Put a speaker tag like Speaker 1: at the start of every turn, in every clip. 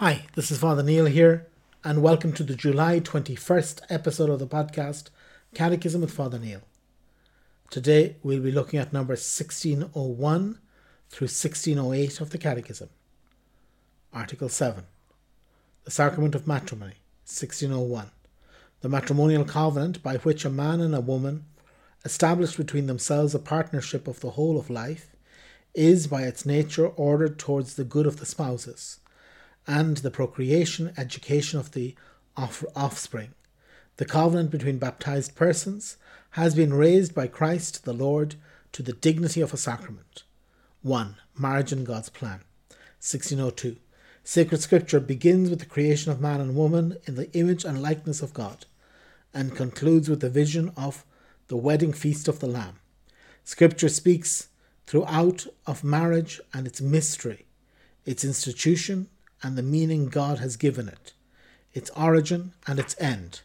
Speaker 1: Hi, this is Father Neil here, and welcome to the July 21st episode of the podcast Catechism with Father Neil. Today we'll be looking at number 1601 through 1608 of the Catechism. Article 7 The Sacrament of Matrimony, 1601. The matrimonial covenant by which a man and a woman establish between themselves a partnership of the whole of life is by its nature ordered towards the good of the spouses and the procreation, education of the offspring. The covenant between baptized persons has been raised by Christ the Lord to the dignity of a sacrament. 1. Marriage in God's plan. 1602. Sacred Scripture begins with the creation of man and woman in the image and likeness of God, and concludes with the vision of the wedding feast of the Lamb. Scripture speaks throughout of marriage and its mystery, its institution, and the meaning God has given it, its origin and its end,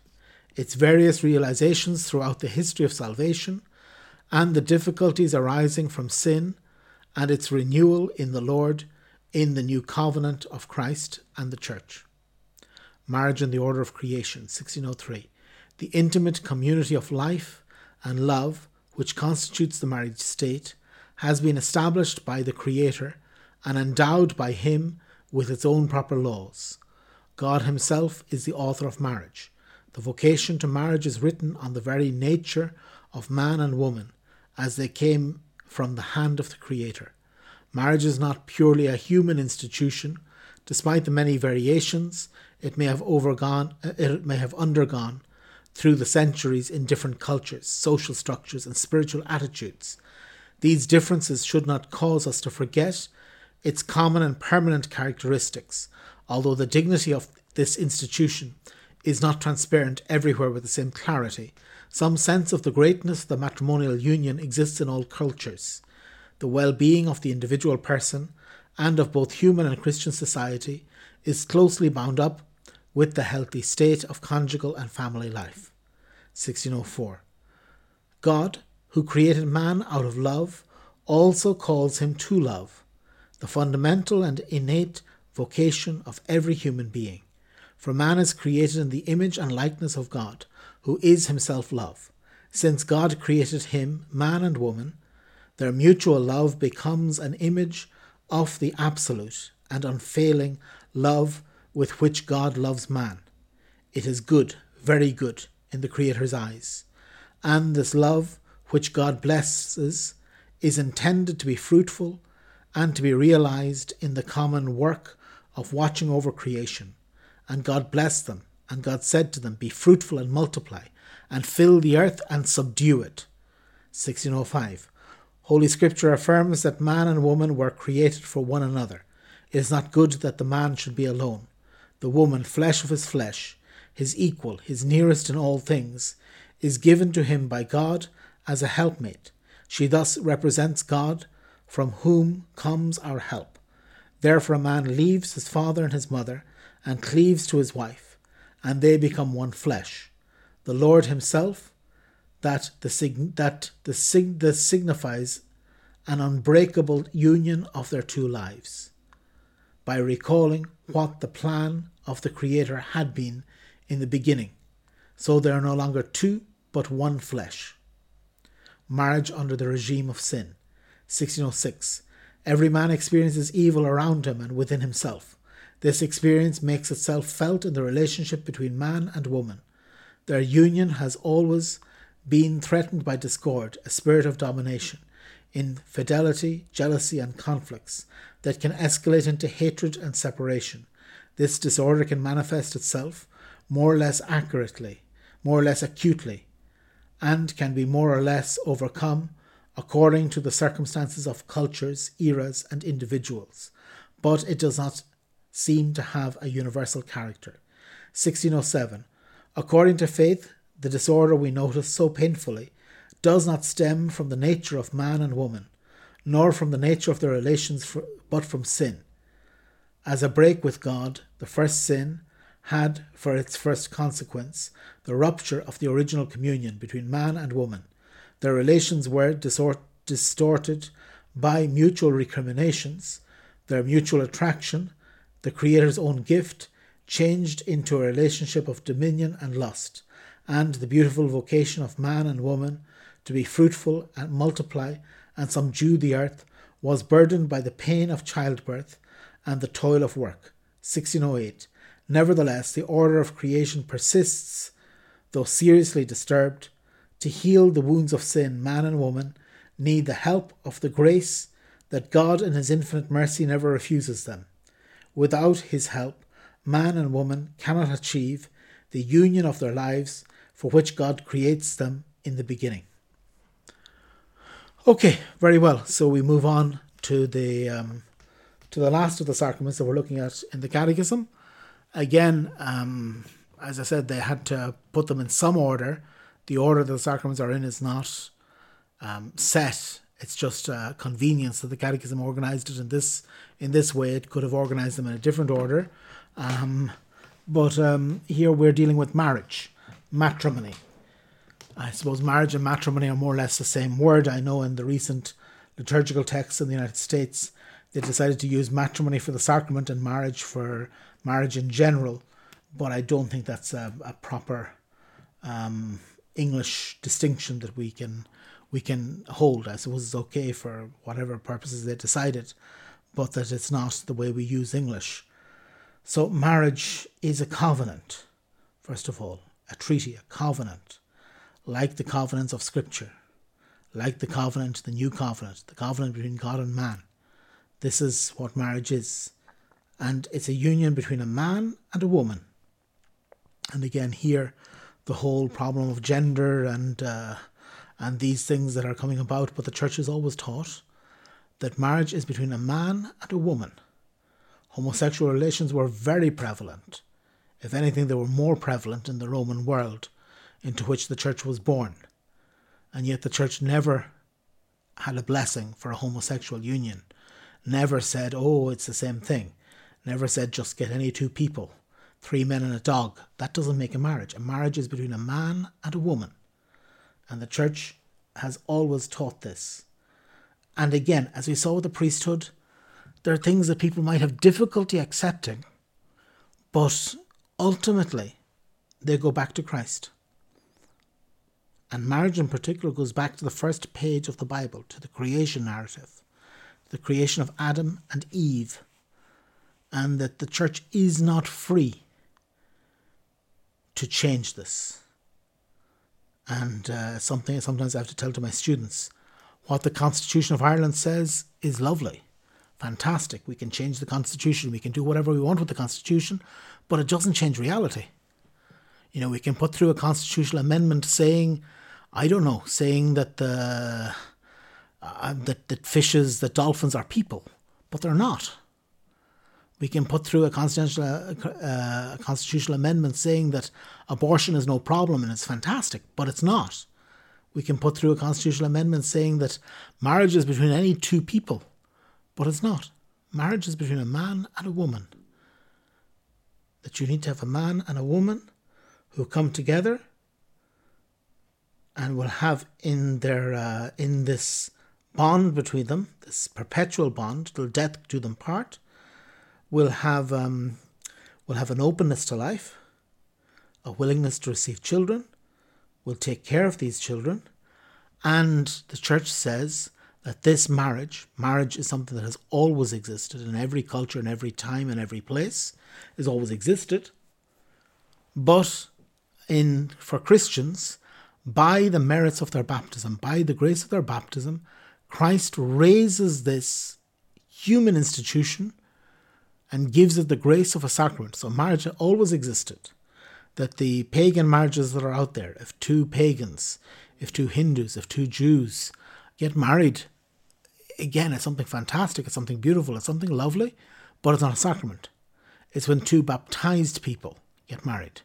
Speaker 1: its various realizations throughout the history of salvation, and the difficulties arising from sin, and its renewal in the Lord in the new covenant of Christ and the Church. Marriage in the Order of Creation, 1603. The intimate community of life and love which constitutes the marriage state has been established by the Creator and endowed by Him with its own proper laws. God Himself is the author of marriage. The vocation to marriage is written on the very nature of man and woman, as they came from the hand of the Creator. Marriage is not purely a human institution. Despite the many variations it may have overgone, uh, it may have undergone through the centuries in different cultures, social structures, and spiritual attitudes. These differences should not cause us to forget its common and permanent characteristics, although the dignity of this institution is not transparent everywhere with the same clarity. Some sense of the greatness of the matrimonial union exists in all cultures. The well being of the individual person and of both human and Christian society is closely bound up with the healthy state of conjugal and family life. 1604. God, who created man out of love, also calls him to love the fundamental and innate vocation of every human being. For man is created in the image and likeness of God, who is himself love. Since God created him, man and woman, their mutual love becomes an image of the absolute and unfailing love with which God loves man. It is good, very good, in the Creator's eyes. And this love, which God blesses, is intended to be fruitful and to be realized in the common work of watching over creation. And God blessed them, and God said to them, Be fruitful and multiply, and fill the earth and subdue it. 1605. Holy Scripture affirms that man and woman were created for one another. It is not good that the man should be alone. The woman, flesh of his flesh, his equal, his nearest in all things, is given to him by God as a helpmate. She thus represents God from whom comes our help. Therefore, a man leaves his father and his mother and cleaves to his wife, and they become one flesh. The Lord Himself, that the that the sig- that signifies an unbreakable union of their two lives, by recalling what the plan of the Creator had been in the beginning. So they are no longer two, but one flesh. Marriage under the regime of sin. 1606. Every man experiences evil around him and within himself. This experience makes itself felt in the relationship between man and woman. Their union has always been threatened by discord, a spirit of domination, infidelity, jealousy, and conflicts that can escalate into hatred and separation. This disorder can manifest itself more or less accurately, more or less acutely, and can be more or less overcome according to the circumstances of cultures, eras, and individuals, but it does not seem to have a universal character. 1607. According to faith, the disorder we notice so painfully does not stem from the nature of man and woman, nor from the nature of their relations, for, but from sin. As a break with God, the first sin had for its first consequence the rupture of the original communion between man and woman their relations were disort- distorted by mutual recriminations, their mutual attraction, the Creator's own gift, changed into a relationship of dominion and lust, and the beautiful vocation of man and woman to be fruitful and multiply and subdue the earth was burdened by the pain of childbirth and the toil of work. 1608. Nevertheless, the order of creation persists, though seriously disturbed. To heal the wounds of sin, man and woman need the help of the grace that God in His infinite mercy never refuses them. Without His help, man and woman cannot achieve the union of their lives for which God creates them in the beginning. Okay, very well. So we move on to the um, to the last of the sacraments that we're looking at in the Catechism. Again, um, as I said, they had to put them in some order. The order that the sacraments are in is not um, set. It's just uh, convenience that the Catechism organized it in this in this way. It could have organized them in a different order, um, but um, here we're dealing with marriage, matrimony. I suppose marriage and matrimony are more or less the same word. I know in the recent liturgical texts in the United States, they decided to use matrimony for the sacrament and marriage for marriage in general, but I don't think that's a, a proper um, English distinction that we can we can hold. I suppose it's okay for whatever purposes they decided, but that it's not the way we use English. So marriage is a covenant, first of all, a treaty, a covenant like the covenants of Scripture, like the covenant, the new covenant, the covenant between God and man. This is what marriage is. And it's a union between a man and a woman. And again, here, the whole problem of gender and uh, and these things that are coming about, but the church has always taught that marriage is between a man and a woman. Homosexual relations were very prevalent. If anything, they were more prevalent in the Roman world into which the church was born. And yet the church never had a blessing for a homosexual union, never said, oh, it's the same thing, never said just get any two people, three men and a dog. That doesn't make a marriage. A marriage is between a man and a woman. And the church has always taught this. And again, as we saw with the priesthood, there are things that people might have difficulty accepting, but ultimately they go back to Christ. And marriage in particular goes back to the first page of the Bible, to the creation narrative, the creation of Adam and Eve, and that the church is not free to change this. And uh, something sometimes I have to tell to my students what the Constitution of Ireland says is lovely, fantastic. We can change the Constitution, we can do whatever we want with the Constitution, but it doesn't change reality. You know, we can put through a constitutional amendment saying, I don't know, saying that the uh, that that fishes, that dolphins are people, but they're not. We can put through a constitutional uh, constitutional amendment saying that abortion is no problem and it's fantastic, but it's not. We can put through a constitutional amendment saying that marriage is between any two people, but it's not. Marriage is between a man and a woman. That you need to have a man and a woman who come together and will have in their uh, in this bond between them, this perpetual bond till death do them part, will have um, will have an openness to life, a willingness to receive children, will take care of these children, and the church says that this marriage, marriage is something that has always existed in every culture, in every time, in every place, has always existed. But in for Christians, by the merits of their baptism, by the grace of their baptism, Christ raises this human institution and gives it the grace of a sacrament. So marriage always existed. That the pagan marriages that are out there, if two pagans, if two Hindus, if two Jews get married, again, it's something fantastic, it's something beautiful, it's something lovely, but it's not a sacrament. It's when two baptized people get married.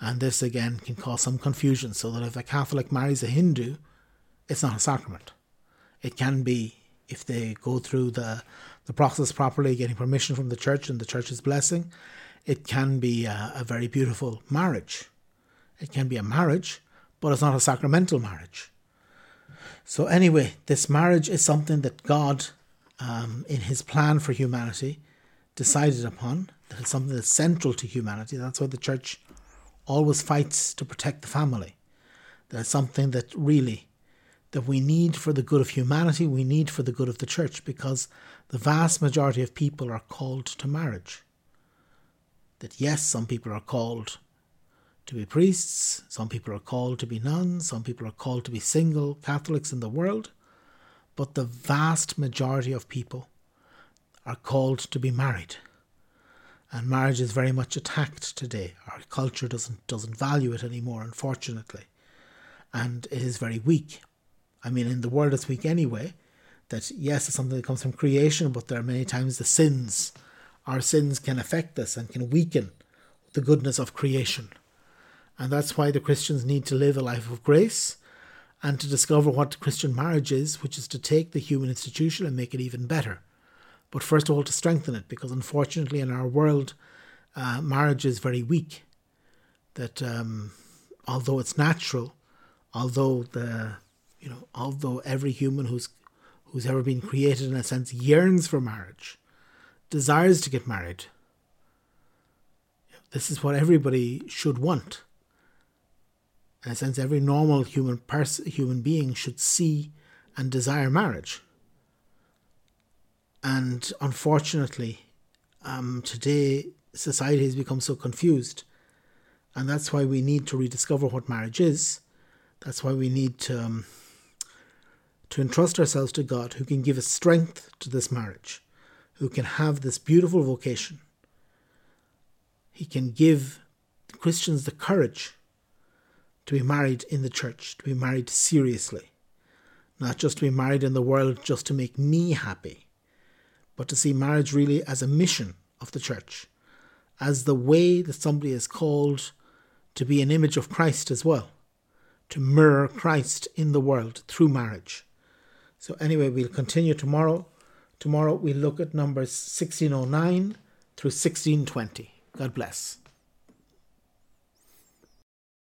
Speaker 1: And this again can cause some confusion, so that if a Catholic marries a Hindu, it's not a sacrament. It can be if they go through the, the process properly, getting permission from the church and the church's blessing, it can be a, a very beautiful marriage. It can be a marriage, but it's not a sacramental marriage. So, anyway, this marriage is something that God, um, in His plan for humanity, decided upon, that it's something that's central to humanity. That's why the church always fights to protect the family. That's something that really that we need for the good of humanity, we need for the good of the church, because the vast majority of people are called to marriage. That yes, some people are called to be priests, some people are called to be nuns, some people are called to be single Catholics in the world, but the vast majority of people are called to be married. And marriage is very much attacked today. Our culture doesn't doesn't value it anymore, unfortunately. And it is very weak. I mean, in the world it's weak anyway. That yes, it's something that comes from creation, but there are many times the sins, our sins can affect us and can weaken the goodness of creation. And that's why the Christians need to live a life of grace and to discover what Christian marriage is, which is to take the human institution and make it even better. But first of all, to strengthen it, because unfortunately in our world, uh, marriage is very weak. That um, although it's natural, although the you know, although every human who's who's ever been created in a sense yearns for marriage, desires to get married. This is what everybody should want. In a sense, every normal human person, human being should see and desire marriage. And unfortunately, um, today society has become so confused, and that's why we need to rediscover what marriage is. That's why we need to. Um, to entrust ourselves to God who can give us strength to this marriage, who can have this beautiful vocation. He can give Christians the courage to be married in the church, to be married seriously, not just to be married in the world just to make me happy, but to see marriage really as a mission of the church, as the way that somebody is called to be an image of Christ as well, to mirror Christ in the world through marriage. So anyway, we'll continue tomorrow. Tomorrow we'll look at numbers 1609 through 1620. God bless.